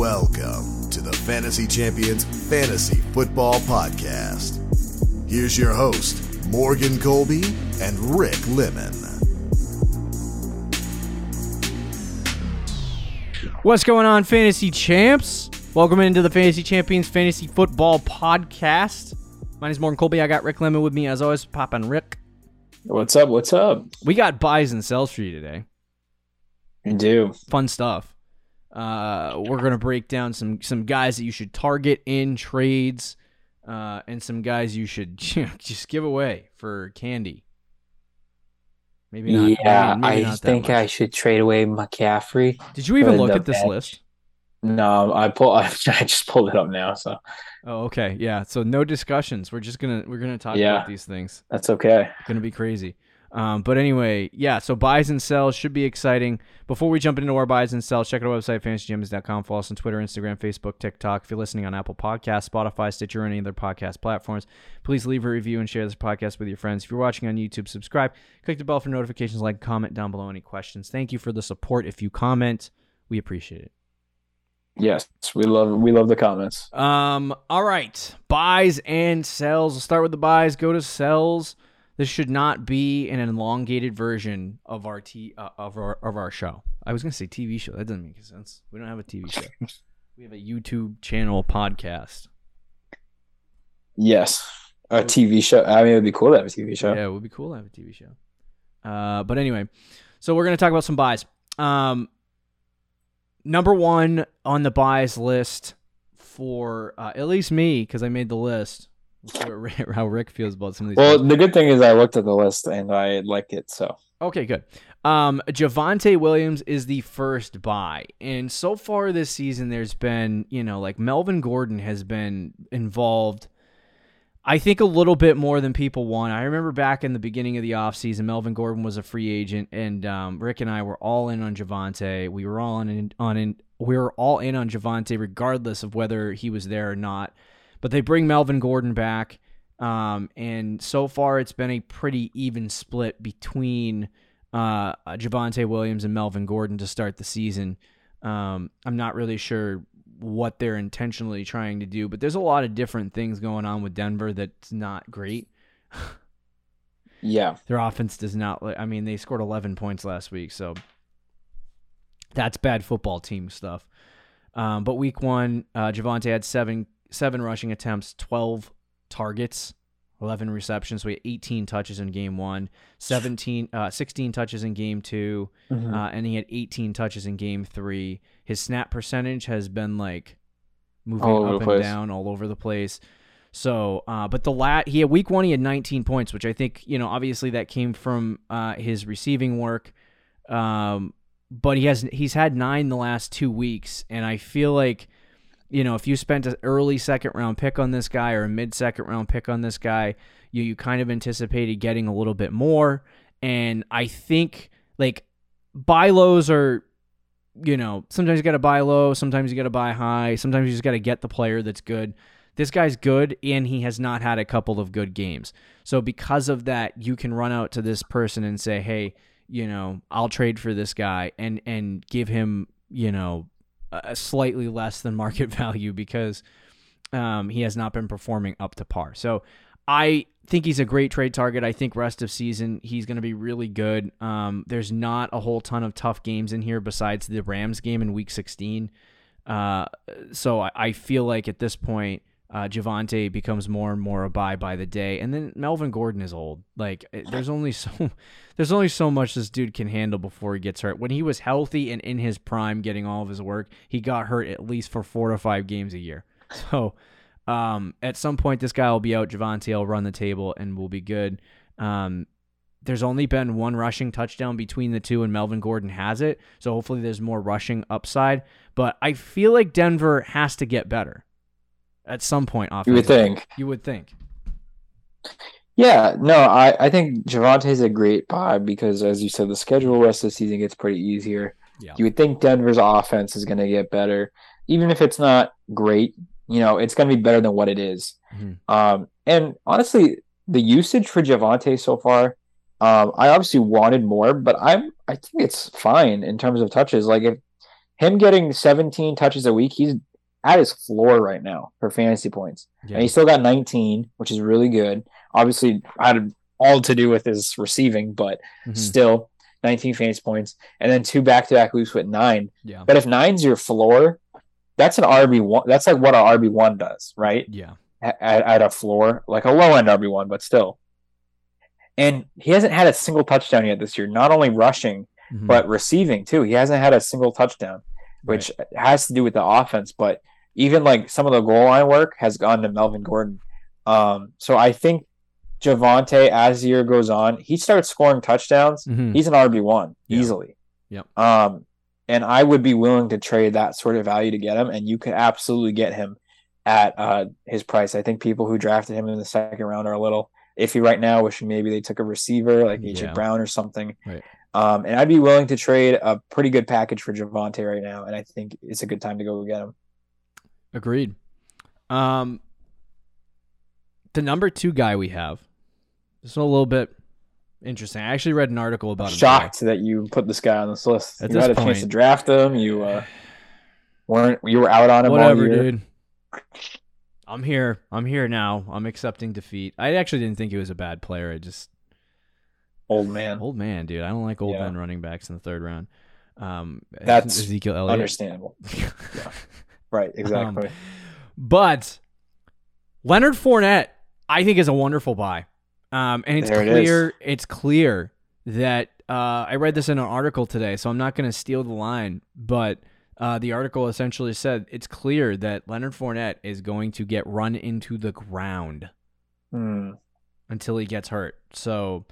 Welcome to the Fantasy Champions Fantasy Football Podcast. Here's your host, Morgan Colby and Rick Lemon. What's going on, fantasy champs? Welcome into the Fantasy Champions Fantasy Football Podcast. My name is Morgan Colby. I got Rick Lemon with me as always. Poppin' Rick. What's up? What's up? We got buys and sells for you today. You do. Fun stuff. Uh, we're gonna break down some some guys that you should target in trades, uh, and some guys you should just give away for candy. Maybe not. yeah, maybe- maybe I not think much. I should trade away McCaffrey. Did you even look at this bench. list? No, I pull. I, just pulled it up now, so Oh, okay. Yeah. So no discussions. We're just gonna we're gonna talk Yeah. about these things. that's okay. Gonna be crazy. Um, but anyway, yeah. So buys and sells should be exciting. Before we jump into our buys and sells, check out our website fantasygems.com. Follow us on Twitter, Instagram, Facebook, TikTok. If you're listening on Apple Podcasts, Spotify, Stitcher, or any other podcast platforms, please leave a review and share this podcast with your friends. If you're watching on YouTube, subscribe. Click the bell for notifications. Like, comment down below any questions. Thank you for the support. If you comment, we appreciate it. Yes, we love we love the comments. Um. All right. Buys and sells. We'll start with the buys. Go to sells. This should not be an elongated version of our t uh, of our of our show. I was gonna say TV show. That doesn't make sense. We don't have a TV show. we have a YouTube channel podcast. Yes, a TV show. I mean, it would be cool to have a TV show. Yeah, it would be cool to have a TV show. Uh, but anyway, so we're gonna talk about some buys. Um, number one on the buys list for uh, at least me because I made the list. Let's see what Rick- how Rick feels about some of these. Well, guys. the good thing is I looked at the list and I like it. So Okay, good. Um, Javonte Williams is the first buy, and so far this season, there's been you know like Melvin Gordon has been involved. I think a little bit more than people want. I remember back in the beginning of the offseason, Melvin Gordon was a free agent, and um, Rick and I were all in on Javonte. We were all in on in, we were all in on Javonte, regardless of whether he was there or not. But they bring Melvin Gordon back, um, and so far it's been a pretty even split between uh, Javonte Williams and Melvin Gordon to start the season. Um, I'm not really sure what they're intentionally trying to do, but there's a lot of different things going on with Denver that's not great. yeah, Their offense does not. I mean, they scored 11 points last week, so that's bad football team stuff. Um, but week one, uh, Javonte had seven seven rushing attempts, 12 targets, 11 receptions. So he had 18 touches in game one, 17, uh, 16 touches in game two, Mhm. uh, and he had 18 touches in game three. His snap percentage has been like moving up and down all over the place. So, uh, but the lat he had week one, he had 19 points, which I think you know obviously that came from uh, his receiving work. Um, but he has he's had nine the last two weeks, and I feel like you know if you spent an early second round pick on this guy or a mid second round pick on this guy, you you kind of anticipated getting a little bit more. And I think like buy lows are you know, sometimes you got to buy low, sometimes you got to buy high, sometimes you just got to get the player that's good. This guy's good and he has not had a couple of good games. So because of that, you can run out to this person and say, "Hey, you know, I'll trade for this guy and and give him, you know, a slightly less than market value because um, he has not been performing up to par." So I think he's a great trade target. I think rest of season he's going to be really good. Um, there's not a whole ton of tough games in here besides the Rams game in Week 16. Uh, so I, I feel like at this point, uh, Javonte becomes more and more a buy by the day, and then Melvin Gordon is old. Like there's only so there's only so much this dude can handle before he gets hurt. When he was healthy and in his prime, getting all of his work, he got hurt at least for four to five games a year. So um, at some point, this guy will be out. Javonte will run the table and will be good. Um, there's only been one rushing touchdown between the two, and Melvin Gordon has it. So hopefully, there's more rushing upside. But I feel like Denver has to get better at some point. Off. You would think. You would think. Yeah, no, I, I think Javonte's a great buy because, as you said, the schedule rest of the season gets pretty easier. Yeah. You would think Denver's offense is going to get better, even if it's not great. You know, it's going to be better than what it is. Mhm. Um, and honestly, the usage for Javonte so far, um, I obviously wanted more, but I'm I think it's fine in terms of touches. Like if him getting 17 touches a week, he's at his floor right now for fantasy points. Yeah. And he still got 19, which is really good. Obviously, had all to do with his receiving, but Mhm. still 19 fantasy points. And then two back to back weeks with nine. Yeah. But if nine's your floor, that's an RB1. That's like what an RB1 does, right? Yeah. At, at a floor, like a low end RB1, but still. And he hasn't had a single touchdown yet this year, not only rushing, Mhm. but receiving too. He hasn't had a single touchdown, which has to do with the offense. But even like some of the goal line work has gone to Melvin Gordon. Um, so I think Javonte, as the year goes on, he starts scoring touchdowns. Mhm. He's an RB one Yeah. easily. Yep. Um, and I would be willing to trade that sort of value to get him, and you could absolutely get him at uh, his price. I think people who drafted him in the second round are a little iffy right now, wishing maybe they took a receiver like AJ Yeah. Brown or something. Right. Um, and I'd be willing to trade a pretty good package for Javonte right now, and I think it's a good time to go get him. Agreed. Um, the number two guy we have. This is a little bit interesting. I actually read an article about. Shocked that you put this guy on this list. At you this had a chance to draft him. You uh, weren't. You were out on him. Whatever, dude. I'm here. I'm here now. I'm accepting defeat. I actually didn't think he was a bad player. I just Old man. old man, dude. I don't like old Yeah. men running backs in the third round. Um, That's Ezekiel Elliott. Understandable. Right. Exactly. Um, but Leonard Fournette, I think, is a wonderful buy. Um, and it's There it clear. it's clear that uh, I read this in an article today, so I'm not going to steal the line, but uh, the article essentially said it's clear that Leonard Fournette is going to get run into the ground Hmm. until he gets hurt. So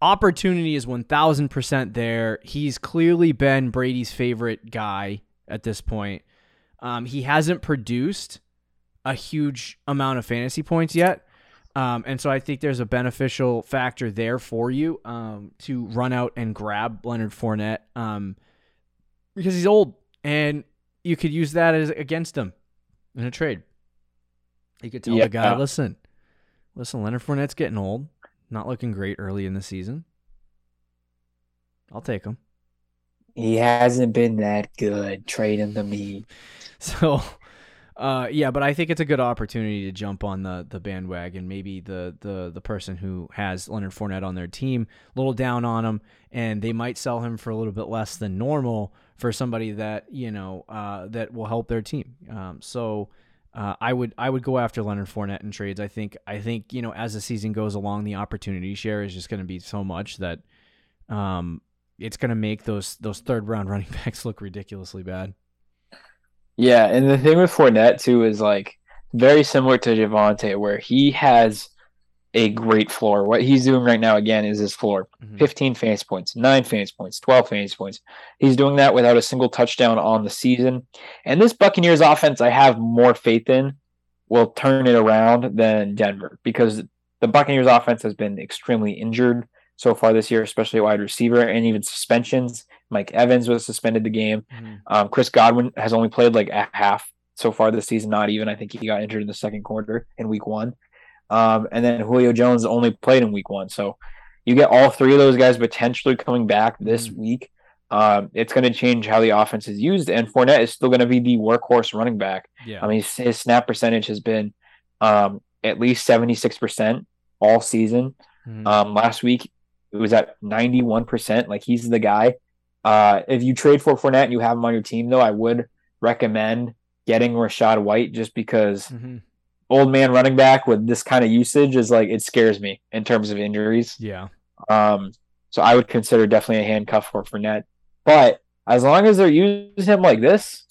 opportunity is 1000% there. He's clearly been Brady's favorite guy at this point. Um, he hasn't produced a huge amount of fantasy points yet. Um, and so I think there's a beneficial factor there for you um, to run out and grab Leonard Fournette um, because he's old and you could use that as against him in a trade. You could tell the guy, listen, listen, Leonard Fournette's getting old, not looking great early in the season. I'll take him. He hasn't been that good. Trade him to me. So, uh, yeah, but I think it's a good opportunity to jump on the the bandwagon. Maybe the the the person who has Leonard Fournette on their team, a little down on him, and they might sell him for a little bit less than normal for somebody that you know uh, that will help their team. Um, so. Uh, I would I would go after Leonard Fournette in trades. I think I think you know as the season goes along, the opportunity share is just going to be so much that um, it's going to make those those third round running backs look ridiculously bad. Yeah, and the thing with Fournette too is like very similar to Javonte, where he has a great floor. What he's doing right now again is his floor. Mhm. 15 fantasy points, 9 fantasy points, 12 fantasy points. He's doing that without a single touchdown on the season. And this Buccaneers offense, I have more faith in, will turn it around than Denver because the Buccaneers offense has been extremely injured so far this year, especially wide receiver and even suspensions. Mike Evans was suspended the game. Mhm. Um, Chris Godwin has only played like a half so far this season, not even. I think he got injured in the second quarter in week one. Um, and then Julio Jones only played in week one. So you get all three of those guys potentially coming back this Mhm. week. Um, it's going to change how the offense is used, and Fournette is still going to be the workhorse running back. Yeah. I mean, his, his snap percentage has been um, at least 76% all season. Mhm. Um, last week it was at 91%. Like he's the guy. Uh, if you trade for Fournette and you have him on your team, though, I would recommend getting Rachaad White just because Mhm. old man running back with this kind of usage is like it scares me in terms of injuries. Yeah. Um, so I would consider definitely a handcuff for Fournette. But as long as they're using him like this,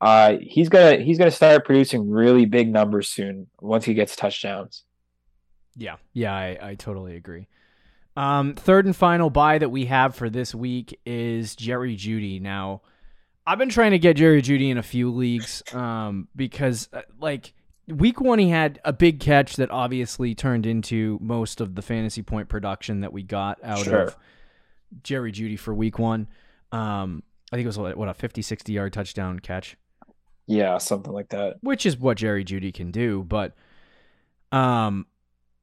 uh, he's gonna he's gonna start producing really big numbers soon once he gets touchdowns. Yeah. Yeah, I, I totally agree. Um, third and final buy that we have for this week is Jerry Jeudy. Now, I've been trying to get Jerry Jeudy in a few leagues um, because, uh, like, week one, he had a big catch that obviously turned into most of the fantasy point production that we got out Sure. of Jerry Jeudy for week one. Um, I think it was, what, what, a 50, 60 yard touchdown catch. Yeah, something like that. which is what Jerry Jeudy can do. But um,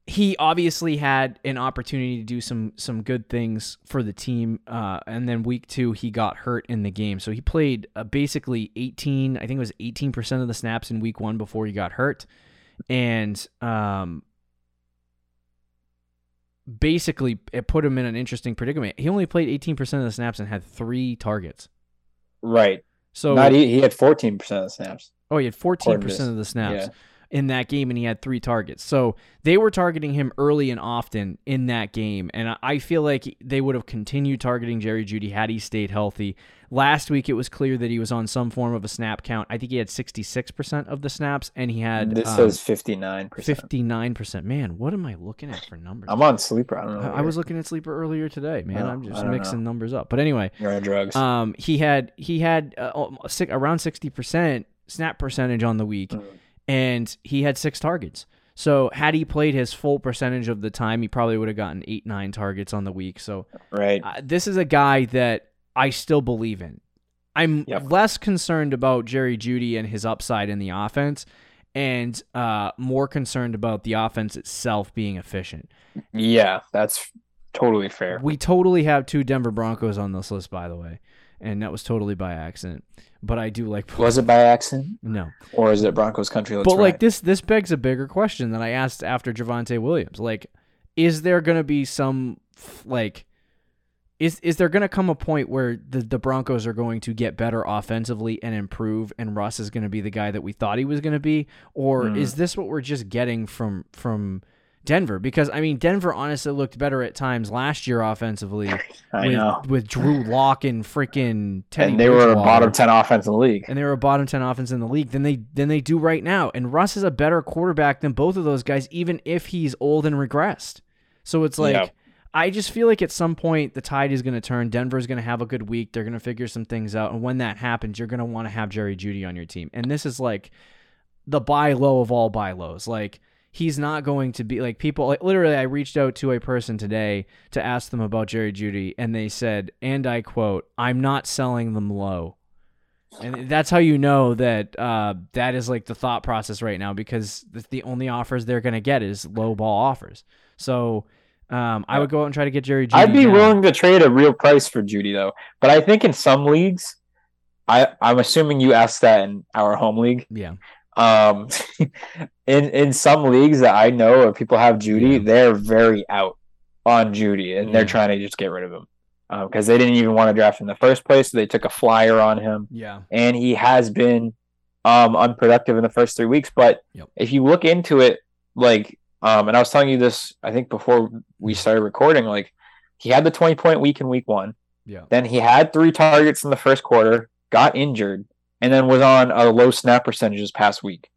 he obviously had an opportunity to do some some good things for the team, uh, and then week two he got hurt in the game, so he played uh, basically 18. I think it was 18 percent of the snaps in week one before he got hurt, and um, basically it put him in an interesting predicament. He only played 18 percent of the snaps and had three targets. Right. So Not he, he had 14% of the snaps. Oh, he had 14% of the snaps yeah. In that game, and he had three targets. So they were targeting him early and often in that game. And I- feel like they would have continued targeting Jerry Jeudy had he stayed healthy. Last week, it was clear that he was on some form of a snap count. I think he had 66% of the snaps, and he had This um, says 59%. 59%. Man, what am I looking at for numbers? I'm on sleeper. I don't know. I I was looking at Sleeper earlier today, man. Oh, I'm just mixing know. numbers up. But anyway, You're on drugs. um, he had he had uh, around sixty percent snap percentage on the week, Mm. And he had six targets. So had he played his full percentage of the time, he probably would have gotten eight nine targets on the week. So right. uh, this is a guy that I still believe in. I'm Yep. less concerned about Jerry Jeudy and his upside in the offense, and uh, more concerned about the offense itself being efficient. Yeah, that's totally fair. We totally have two Denver Broncos on this list, by the way, and that was totally by accident. But I do like Was it by accident? no. Or is it Broncos country? Let's but like this, this begs a bigger question that I asked after Javonte Williams. Like, is there going to be some like, is is there going to come a point where the the Broncos are going to get better offensively and improve, and Russ is going to be the guy that we thought he was going to be, or Mm. is this what we're just getting from from Denver? Because I mean, Denver honestly looked better at times last year offensively I with know. with Drew Lock and freaking Teddy. And they were a bottom 10 offense in the league. and they were a bottom 10 offense in the league than they than they do right now. And Russ is a better quarterback than both of those guys, even if he's old and regressed. So it's like Yeah. I just feel like at some point the tide is going to turn. Denver's going to have a good week. They're going to figure some things out, and when that happens, you're going to want to have Jerry Jeudy on your team. And this is like the buy low of all buy lows. Like he's not going to be like people. Like literally, I reached out to a person today to ask them about Jerry Jeudy, and they said, and I quote, "I'm not selling them low." And that's how you know that uh, that is like the thought process right now because the- only offers they're going to get is low ball offers. So um, I would go out and try to get Jerry. Jeudy I'd be now. willing to trade a real price for Jeudy though. But I think in some leagues, I I'm assuming you asked that in our home league. Yeah, Um, in in some leagues that I know where people have Jeudy, they're very out on Jeudy, and they're trying to just get rid of him because they didn't even want to draft him in the first place. So they took a flyer on him, yeah, and he has been um unproductive in the first three weeks. But Yep. if you look into it, like um, and I was telling you this, I think before we started recording, like he had the twenty point week in week one. yeah, Then he had three targets in the first quarter, got injured, and then was on a low snap percentage this past week.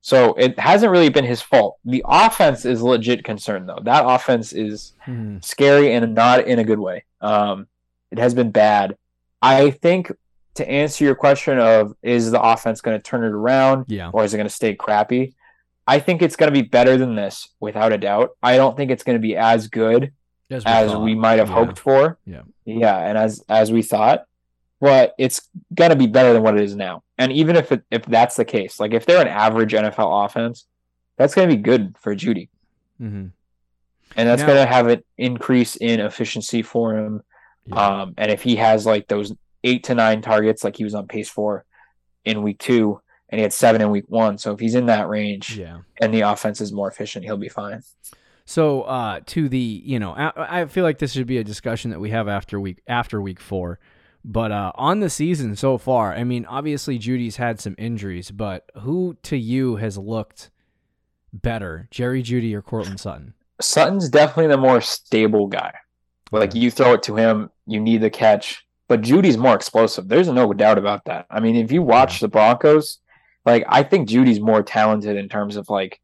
So it hasn't really been his fault. The offense is legit concern though. That offense is Mhm. scary and not in a good way. Um, it has been bad. I think to answer your question of is the offense going to turn it around yeah. or is it going to stay crappy? I think it's going to be better than this without a doubt. I don't think it's going to be as good As as we might have Yeah. hoped for. Yeah. Yeah, and as as we thought, but it's gonna be better than what it is now. And even if it, if that's the case, like if they're an average NFL offense, that's gonna be good for Jeudy, Mhm. and that's gonna have an increase in efficiency for him. Yeah. Um, and if he has like those eight to nine targets, like he was on pace for in week two, and he had seven in week one, so if he's in that range yeah. and the offense is more efficient, he'll be fine. So uh, to the you know, I, I feel like this should be a discussion that we have after week after week four. But uh, on the season so far, I mean, obviously Jeudy's had some injuries, but who to you has looked better, Jerry Jeudy or Courtland Sutton? Sutton's definitely the more stable guy. Like you throw it to him, you need the catch. But Jeudy's more explosive. There's no doubt about that. I mean, if you watch the Broncos, like I think Jeudy's more talented in terms of like,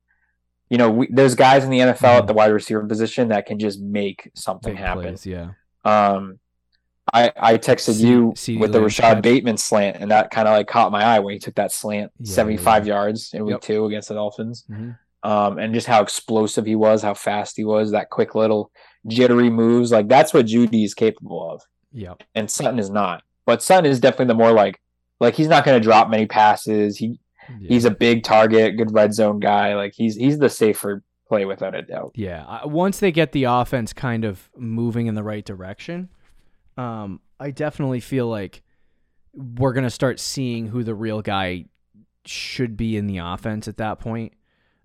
you know, we, there's guys in the NFL Mhm. at the wide receiver position that can just make something Big happen. plays, yeah. Um, I I texted C- you with the Rashod catch. Bateman slant, and that kind of like caught my eye when he took that slant, Yeah, yeah, 75 yards in week Yep. two against the Dolphins Mhm. um, and just how explosive he was, how fast he was, that quick little jittery moves. Like that's what Jeudy is capable of, Yeah. and Sutton is not. But Sutton is definitely the more like, like he's not going to drop many passes. He yeah. he's a big target, good red zone guy. Like he's he's the safer play without a doubt. Yeah, once they get the offense kind of moving in the right direction, um, I definitely feel like we're gonna start seeing who the real guy should be in the offense at that point.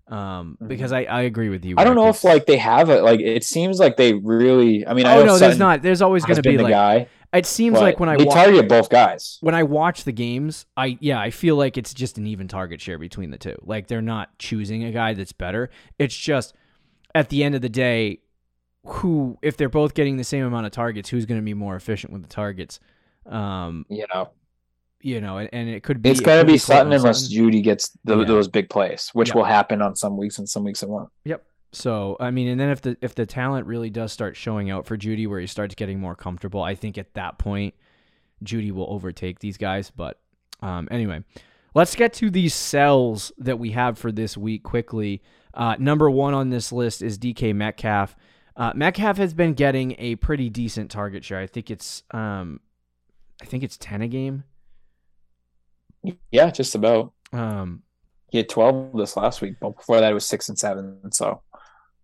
Um, Mhm. because I, I agree with you. I don't know if like they have it. Like it seems like they really. I mean, I oh know no, there's not. There's always gonna be the like. guy. It seems like when I they wa- target both guys. when I watch the games, I yeah, I feel like it's just an even target share between the two. Like they're not choosing a guy that's better. It's just at the end of the day, who if they're both getting the same amount of targets, who's going to be more efficient with the targets? Um, You know, you know, and, and it could be it's it gonna could be Courtland Sutton unless Sutton. Jeudy gets the, Yeah. those big plays, which Yeah. will happen on some weeks and some weeks it won't. Yep. So I mean, and then if the if the talent really does start showing out for Jeudy, where he starts getting more comfortable, I think at that point, Jeudy will overtake these guys. But um, anyway, let's get to these sells that we have for this week quickly. Uh, number one on this list is DK Metcalf. Uh, Metcalf has been getting a pretty decent target share. I think it's um, I think it's ten a game. Yeah, just about. Um, He had twelve this last week, but before that it was six and seven. So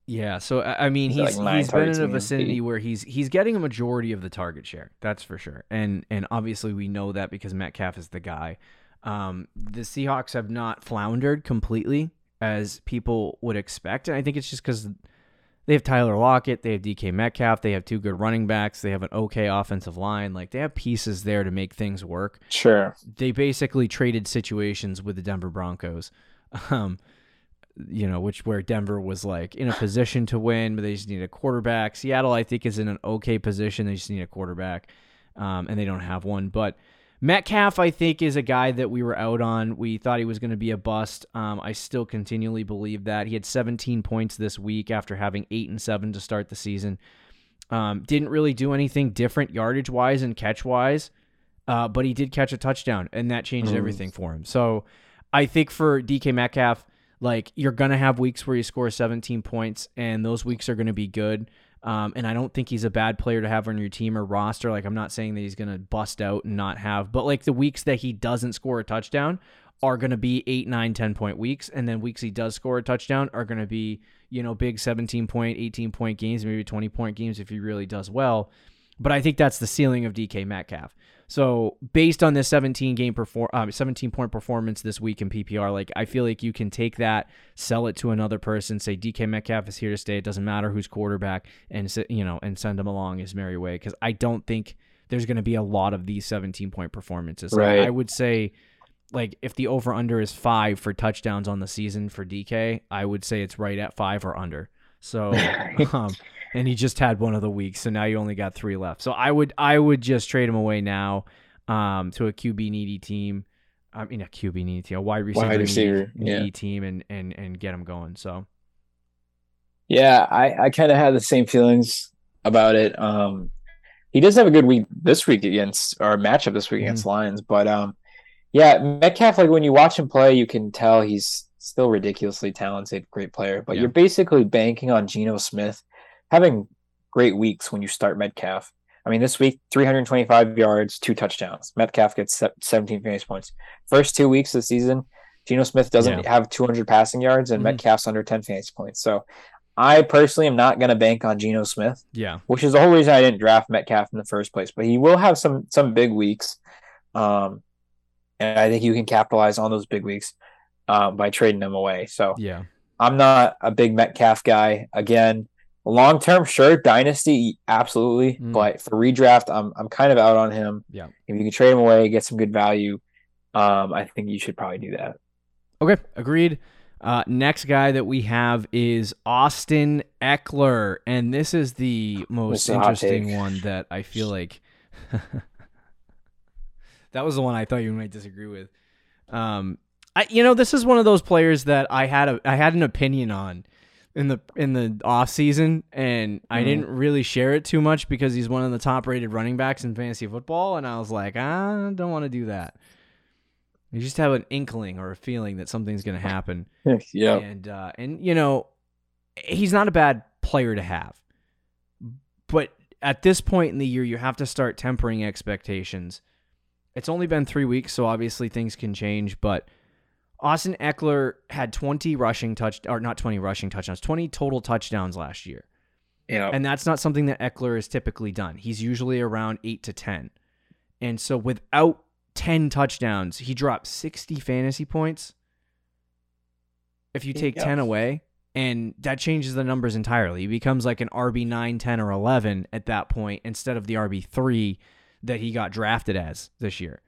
Yeah, so I mean, He's he's like, nine he's been in a vicinity where he's he's getting a majority of the target share. That's for sure, and and obviously we know that because Metcalf is the guy. Um, the Seahawks have not floundered completely as people would expect, and I think it's just because they have Tyler Lockett, they have DK Metcalf, they have two good running backs, they have an okay offensive line. Like they have pieces there to make things work sure. they basically traded situations with the Denver Broncos. Um, you know, which where Denver was like in a position to win, but they just need a quarterback. Seattle, I think, is in an okay position. They just need a quarterback, um, and they don't have one. But Metcalf, I think, is a guy that we were out on. We thought he was going to be a bust. Um, I still continually believe that. He had 17 points this week after having eight and seven to start the season. Um, didn't really do anything different yardage wise and catch wise, uh, but he did catch a touchdown, and that changed Mhm. everything for him. So I think for DK Metcalf, like you're gonna have weeks where you score 17 points, and those weeks are gonna be good. Um, and I don't think he's a bad player to have on your team or roster. Like I'm not saying that he's gonna bust out and not have, but like the weeks that he doesn't score a touchdown are gonna be eight, nine, 10 point weeks, and then weeks he does score a touchdown are gonna be you know big 17 point, 18 point games, maybe 20 point games if he really does well. But I think that's the ceiling of DK Metcalf. So based on this 17 game perform, um, 17 point performance this week in PPR, like I feel like you can take that, sell it to another person, say DK Metcalf is here to stay. It doesn't matter who's quarterback, and you know, and send him along his merry way. Because I don't think there's going to be a lot of these 17 point performances. Like, I would say, like if the over under is five for touchdowns on the season for DK, I would say it's right at five or under. So, um, and he just had one of the weeks, so now you only got three left. So I would I would just trade him away now, um, to a QB needy team. I mean a QB needy team, a wide receiver, needy- receiver, needy, yeah. team, and and and get him going. So Yeah, I, I kind of had the same feelings about it. Um, he does have a good week this week against or matchup this week against Lions, but um, yeah, Metcalf. Like when you watch him play, you can tell he's still ridiculously talented, great player. But Yeah. you're basically banking on Geno Smith having great weeks when you start Metcalf. I mean, this week, 325 yards, two touchdowns. Metcalf gets 17 fantasy points. First two weeks of the season, Geno Smith doesn't Yeah. have 200 passing yards, and Mhm. Metcalf's under 10 fantasy points. So I personally am not going to bank on Geno Smith, yeah, which is the whole reason I didn't draft Metcalf in the first place. But he will have some some big weeks, um, and I think you can capitalize on those big weeks um, by trading them away. So yeah, I'm not a big Metcalf guy. Again, long term, sure, dynasty, absolutely, Mm. but for redraft, I'm I'm kind of out on him. Yeah. if you can trade him away, get some good value, um, I think you should probably do that. okay, agreed. Uh, next guy that we have is Austin Ekeler, and this is the most This is a hot interesting one that I feel like that was the one I thought you might disagree with. Um, I you know this is one of those players that I had a I had an opinion on in the in the off season, and I Mhm. didn't really share it too much because he's one of the top rated running backs in fantasy football, and I was like, I don't want to do that. You just have an inkling or a feeling that something's going to happen yeah, and uh, and you know he's not a bad player to have but at this point in the year you have to start tempering expectations it's only been three weeks so obviously things can change but Austin Ekeler had 20 rushing touch or not 20 rushing touchdowns, 20 total touchdowns last year. Yeah. And that's not something that Ekeler has typically done. He's usually around 8 to 10. And so without 10 touchdowns, he dropped 60 fantasy points. If you take Yeah. 10 away, and that changes the numbers entirely. He becomes like an RB 9, 10, or 11 at that point instead of the RB 3 that he got drafted as this year.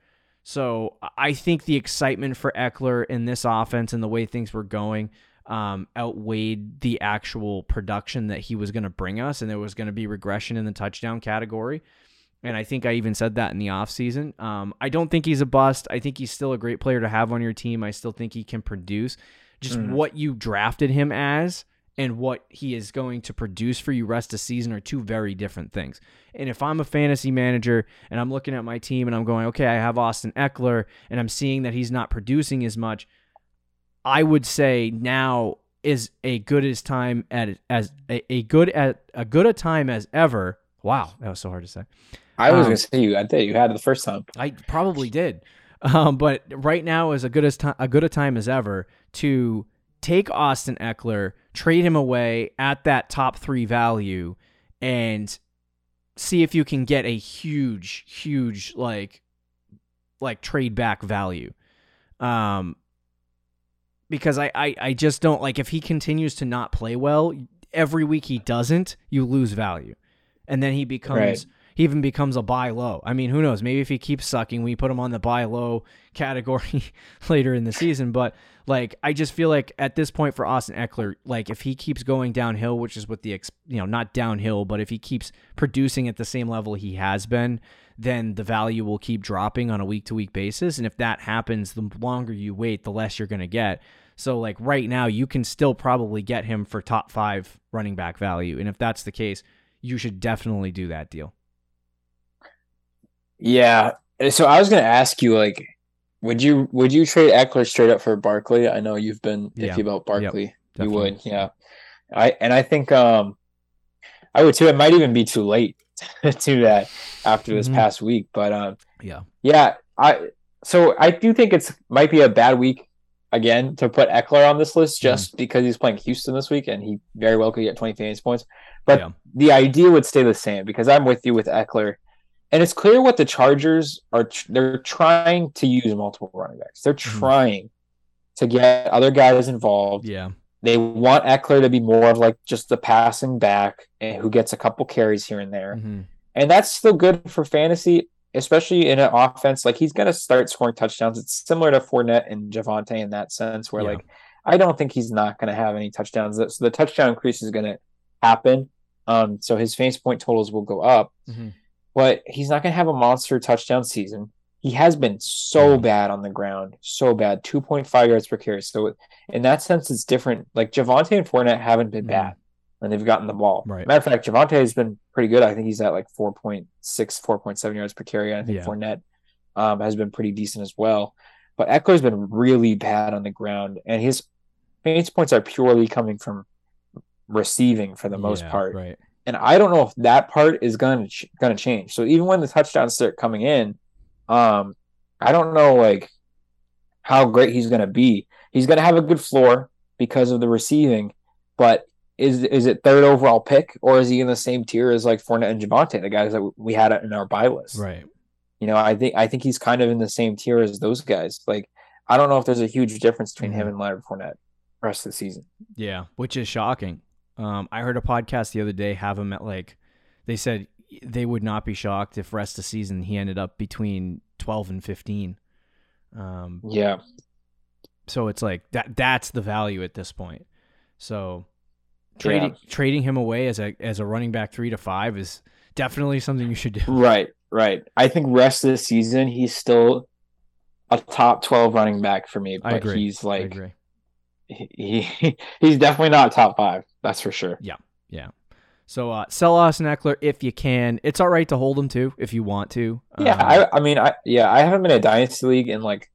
So I think the excitement for Ekeler in this offense and the way things were going um, outweighed the actual production that he was going to bring us, and there was going to be regression in the touchdown category. And I think I even said that in the offseason. Um, I don't think he's a bust. I think he's still a great player to have on your team. I still think he can produce. Just Mhm. what you drafted him as and what he is going to produce for you rest of season are two very different things. And if I'm a fantasy manager and I'm looking at my team and I'm going, okay, I have Austin Ekeler and I'm seeing that he's not producing as much, I would say now is a good as time at as a, a good at a good a time as ever. Wow, that was so hard to say. I was Um, gonna say you. I think you had it the first time. I probably did. Um, but right now is a good as time a good a time as ever to take Austin Ekeler, trade him away at that top three value, and see if you can get a huge, huge like like trade back value. Um because I, I, I just don't like if he continues to not play well, every week he doesn't, you lose value. And then he becomes Right. He even becomes a buy low. I mean, who knows? Maybe if he keeps sucking, we put him on the buy low category later in the season. But like, I just feel like at this point for Austin Ekeler, like if he keeps going downhill, which is what the you know not downhill, but if he keeps producing at the same level he has been, then the value will keep dropping on a week to week basis. And if that happens, the longer you wait, the less you're going to get. So like right now, you can still probably get him for top five running back value, and if that's the case, you should definitely do that deal. Yeah. So I was gonna ask you, like, would you would you trade Ekeler straight up for Barkley? I know you've been Yeah. iffy about Barkley. you would, yeah. I and I think um I would too. It might even be too late to do that after this Mhm. past week. But um Yeah. yeah, I so I do think it's might be a bad week again to put Ekeler on this list Mm-hmm. just because he's playing Houston this week and he very well could get 20 fantasy points. But Yeah. the idea would stay the same because I'm with you with Ekeler. And it's clear what the Chargers are they're trying to use multiple running backs. They're Mhm. trying to get other guys involved. Yeah. They want Ekeler to be more of like just the passing back and who gets a couple carries here and there. hmm And that's still good for fantasy, especially in an offense. Like he's going to start scoring touchdowns. It's similar to Fournette and Javonte in that sense, where Yeah. like I don't think he's not going to have any touchdowns. So the touchdown increase is going to happen. Um, so his fantasy point totals will go up, hmm but he's not going to have a monster touchdown season. He has been so Mhm. bad on the ground, so bad, two point five yards per carry. So in that sense, it's different. Like Javonte and Fournette haven't been bad when they've gotten the ball. Right. Matter of fact, Javonte has been pretty good. I think he's at like 4.6, 4.7 yards per carry. I think Yeah. Fournette um, has been pretty decent as well. But Ekeler's been really bad on the ground, and his fantasy points are purely coming from receiving for the most Yeah, part. Right. And I don't know if that part is going to ch- going to change. So even when the touchdowns start coming in, um, I don't know like how great he's going to be. He's going to have a good floor because of the receiving, but is is it third overall pick or is he in the same tier as like Fournette and Javonte, the guys that we had in our buy list? Right. You know, I think I think he's kind of in the same tier as those guys. Like I don't know if there's a huge difference between him and Leonard Fournette rest of the season. Yeah, which is shocking. Um, I heard a podcast the other day have him at like, they said they would not be shocked if rest of season he ended up between twelve and fifteen. Um, Yeah. so it's like that. That's the value at this point. So trading trading him away as a as a running back three to five is definitely something you should do. Right, right. I think rest of the season he's still a top twelve running back for me, but I agree. he's I like he he's definitely not top five. That's for sure. Yeah, yeah. So uh, sell Austin Ekeler if you can. It's all right to hold him too if you want to. Yeah, Um, I I mean I yeah I haven't been in a dynasty league and like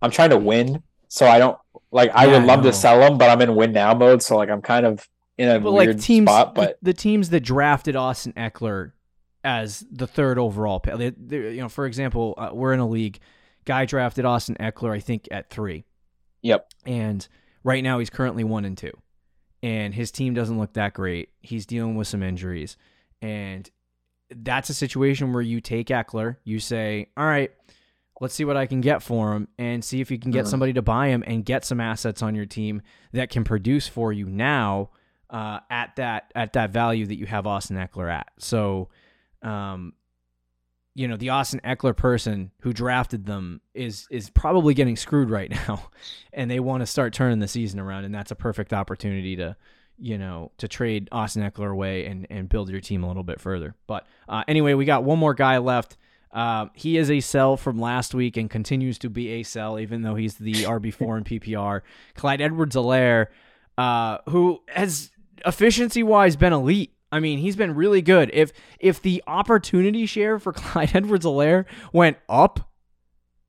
I'm trying to win, so I don't like I Yeah, would love know. to sell him, but I'm in win now mode, so like I'm kind of in a but weird like teams, spot. the- But the, teams that drafted Austin Ekeler as the third overall pick, they, they- you know, for example, uh, we're in a league. Guy drafted Austin Ekeler, I think, at three. Yep. And right now he's currently one and two. And his team doesn't look that great. He's dealing with some injuries. And that's a situation where you take Ekeler, you say, All right, let's see what I can get for him and see if you can get Mhm. somebody to buy him and get some assets on your team that can produce for you now uh, at that at that value that you have Austin Ekeler at. So um, you know, the Austin Ekeler person who drafted them is is probably getting screwed right now, and they want to start turning the season around, and that's a perfect opportunity to, you know, to trade Austin Ekeler away and and build your team a little bit further. But uh, anyway, we got one more guy left. Uh, he is a sell from last week and continues to be a sell, even though he's the RB four in PPR. Clyde Edwards-Helaire, uh, who has efficiency wise been elite. I mean, he's been really good. If if the opportunity share for Clyde Edwards-Helaire went up,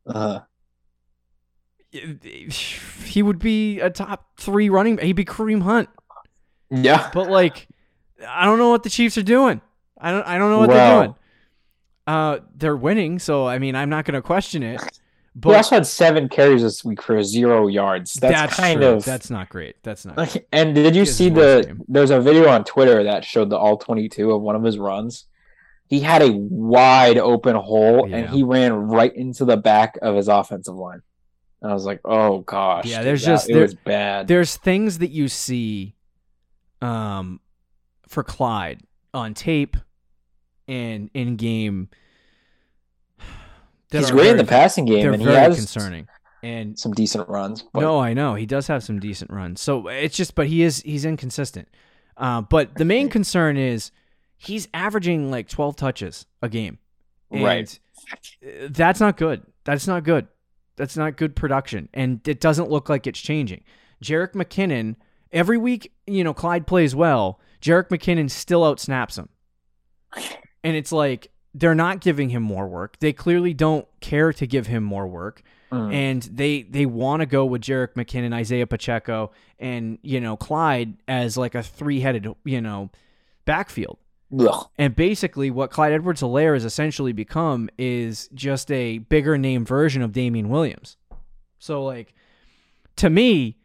Uh, he would be a top three running. He'd be Kareem Hunt. yeah. But like, I don't know what the Chiefs are doing. I don't. I don't know what they're doing. Uh, they're winning, so I mean, I'm not going to question it. He But also had seven carries this week for zero yards. That's, that's, kind true. of that's not great. That's not. Great. And did you see the? There's a video on Twitter that showed the all 22 of one of his runs. He had a wide open hole, Yeah. and he ran right into the back of his offensive line. And I was like, "Oh gosh, Yeah, there's that- just- it there- was bad." There's things that you see, um, for Clyde on tape and in game. He's great in the passing game, and he very has concerning. And some decent runs. But no, I know he does have some decent runs. So it's just, but he is he's inconsistent. Uh, but the main concern is he's averaging like 12 touches a game. And Right. uh, That's not good. That's not good. That's not good production, and it doesn't look like it's changing. Jerick McKinnon every week, you know, Clyde plays well. Jerick McKinnon still outsnaps him, and it's like they're not giving him more work. They clearly don't care to give him more work Mm. and they they want to go with Jerick McKinnon, Isaiah Pacheco, and you know Clyde as like a three headed you know backfield. Ugh. And basically, what Clyde Edwards-Helaire has essentially become is just a bigger name version of Damien Williams. So, like, to me,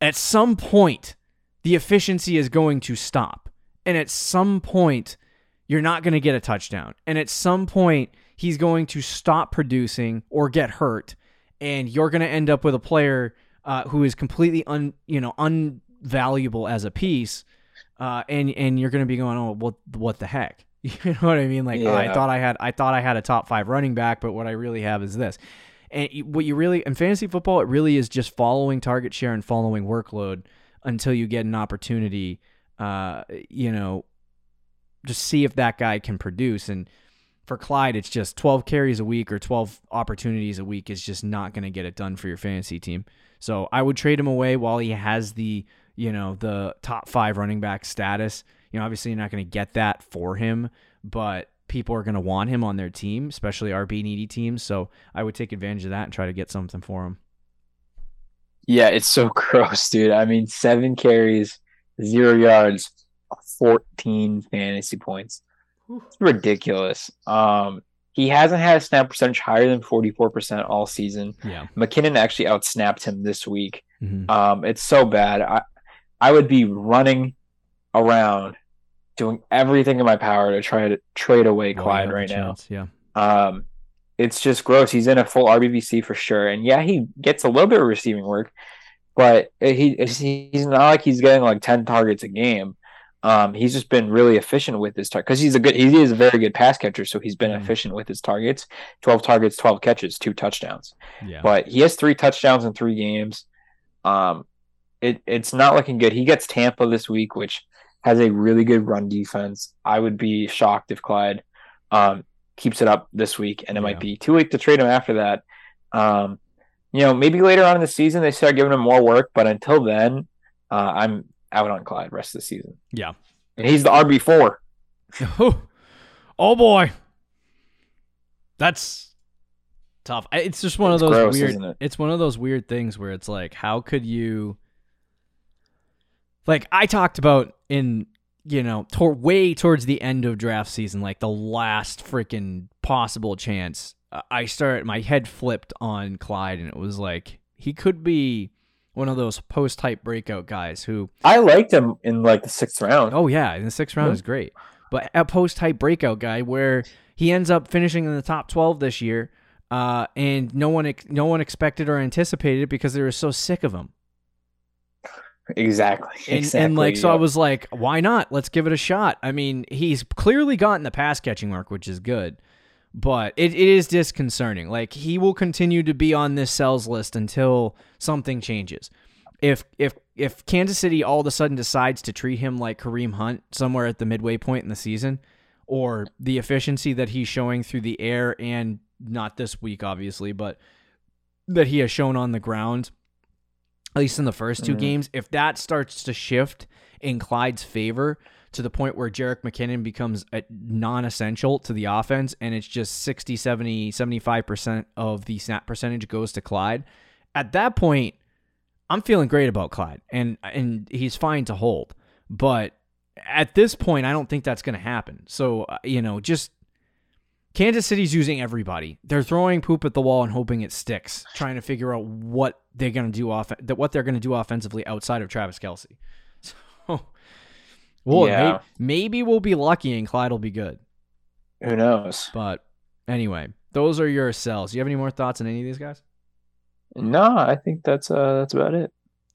at some point, the efficiency is going to stop, and at some point, you're not going to get a touchdown, and at some point, he's going to stop producing or get hurt, and you're going to end up with a player uh, who is completely un you know unvaluable as a piece uh, and and you're gonna be going, oh, what what the heck? You know what I mean? Like, oh, I thought I had I thought I had a top five running back, but what I really have is this. And what you really in fantasy football, it really is just following target share and following workload until you get an opportunity. Uh, you know, just see if that guy can produce. And for Clyde, it's just 12 carries a week or 12 opportunities a week is just not going to get it done for your fantasy team. So I would trade him away while he has the you know the top five running back status. You know, obviously you're not going to get that for him, but people are going to want him on their team, especially RB needy teams. So I would take advantage of that and try to get something for him. Yeah, it's so gross, dude. I mean, seven carries, zero yards, 14 fantasy points. It's ridiculous. Um, he hasn't had a snap percentage higher than 44% all season. Yeah. McKinnon actually outsnapped him this week. Mm-hmm. Um, it's so bad. I I would be running around doing everything in my power to try to trade away Clyde right now. Yeah. Um, it's just gross. He's in a full RBBC for sure, and yeah, he gets a little bit of receiving work, but he he's not like he's getting like ten targets a game. Um, he's just been really efficient with his target because he's a good he is a very good pass catcher, so he's been Mhm. efficient with his targets. Twelve targets, twelve catches, two touchdowns. Yeah. But he has three touchdowns in three games. Um, it it's not looking good. He gets Tampa this week, which has a really good run defense. I would be shocked if Clyde um, keeps it up this week, and it Yeah. might be too late to trade him after that. Um, you know, maybe later on in the season they start giving him more work, but until then, uh, I'm out on Clyde rest of the season. Yeah. And he's the RB four. Oh, oh boy. That's tough. It's just one of those gross, weird it? it's one of those weird things where it's like how could you like I talked about in you know, tor- way towards the end of draft season, like the last freaking possible chance, uh, I started my head flipped on Clyde and it was like he could be one of those post-hype breakout guys who I liked him in like the sixth round. Oh yeah, in the sixth round Yeah. is great. But a post type breakout guy where he ends up finishing in the top twelve this year, uh, and no one no one expected or anticipated it because they were so sick of him. Exactly. And, exactly. and like so, I was like, why not? Let's give it a shot. I mean, he's clearly gotten the pass catching work, which is good. But it, it is disconcerting. Like he will continue to be on this sells list until something changes. If if if Kansas City all of a sudden decides to treat him like Kareem Hunt somewhere at the midway point in the season, or the efficiency that he's showing through the air and not this week obviously, but that he has shown on the ground, at least in the 1st two Mhm. games, if that starts to shift in Clyde's favor to the point where Jerick McKinnon becomes a non-essential to the offense and it's just 60, 70, 75% of the snap percentage goes to Clyde, at that point I'm feeling great about Clyde and and he's fine to hold. But at this point I don't think that's going to happen. So, uh, you know, just Kansas City's using everybody. They're throwing poop at the wall and hoping it sticks, trying to figure out what they're going to do off that what they're going to do offensively outside of Travis Kelce. Well, Yeah. may- maybe we'll be lucky and Clyde will be good. who knows? But anyway, those are your sells. Do you have any more thoughts on any of these guys? No, I think that's uh that's about it.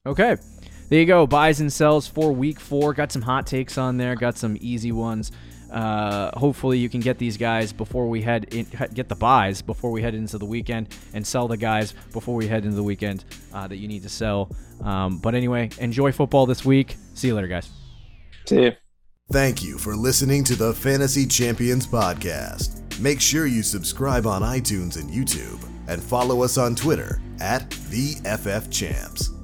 Okay. There you go. Buys and sells for week four. Got some hot takes on there. Got some easy ones. Uh, hopefully you can get these guys before we head in, get the buys before we head into the weekend and sell the guys before we head into the weekend uh, that you need to sell. Um, but anyway, enjoy football this week. See you later, guys. See you. Thank you for listening to the Fantasy Champions Podcast. Make sure you subscribe on iTunes and YouTube and follow us on Twitter at the FF Champs.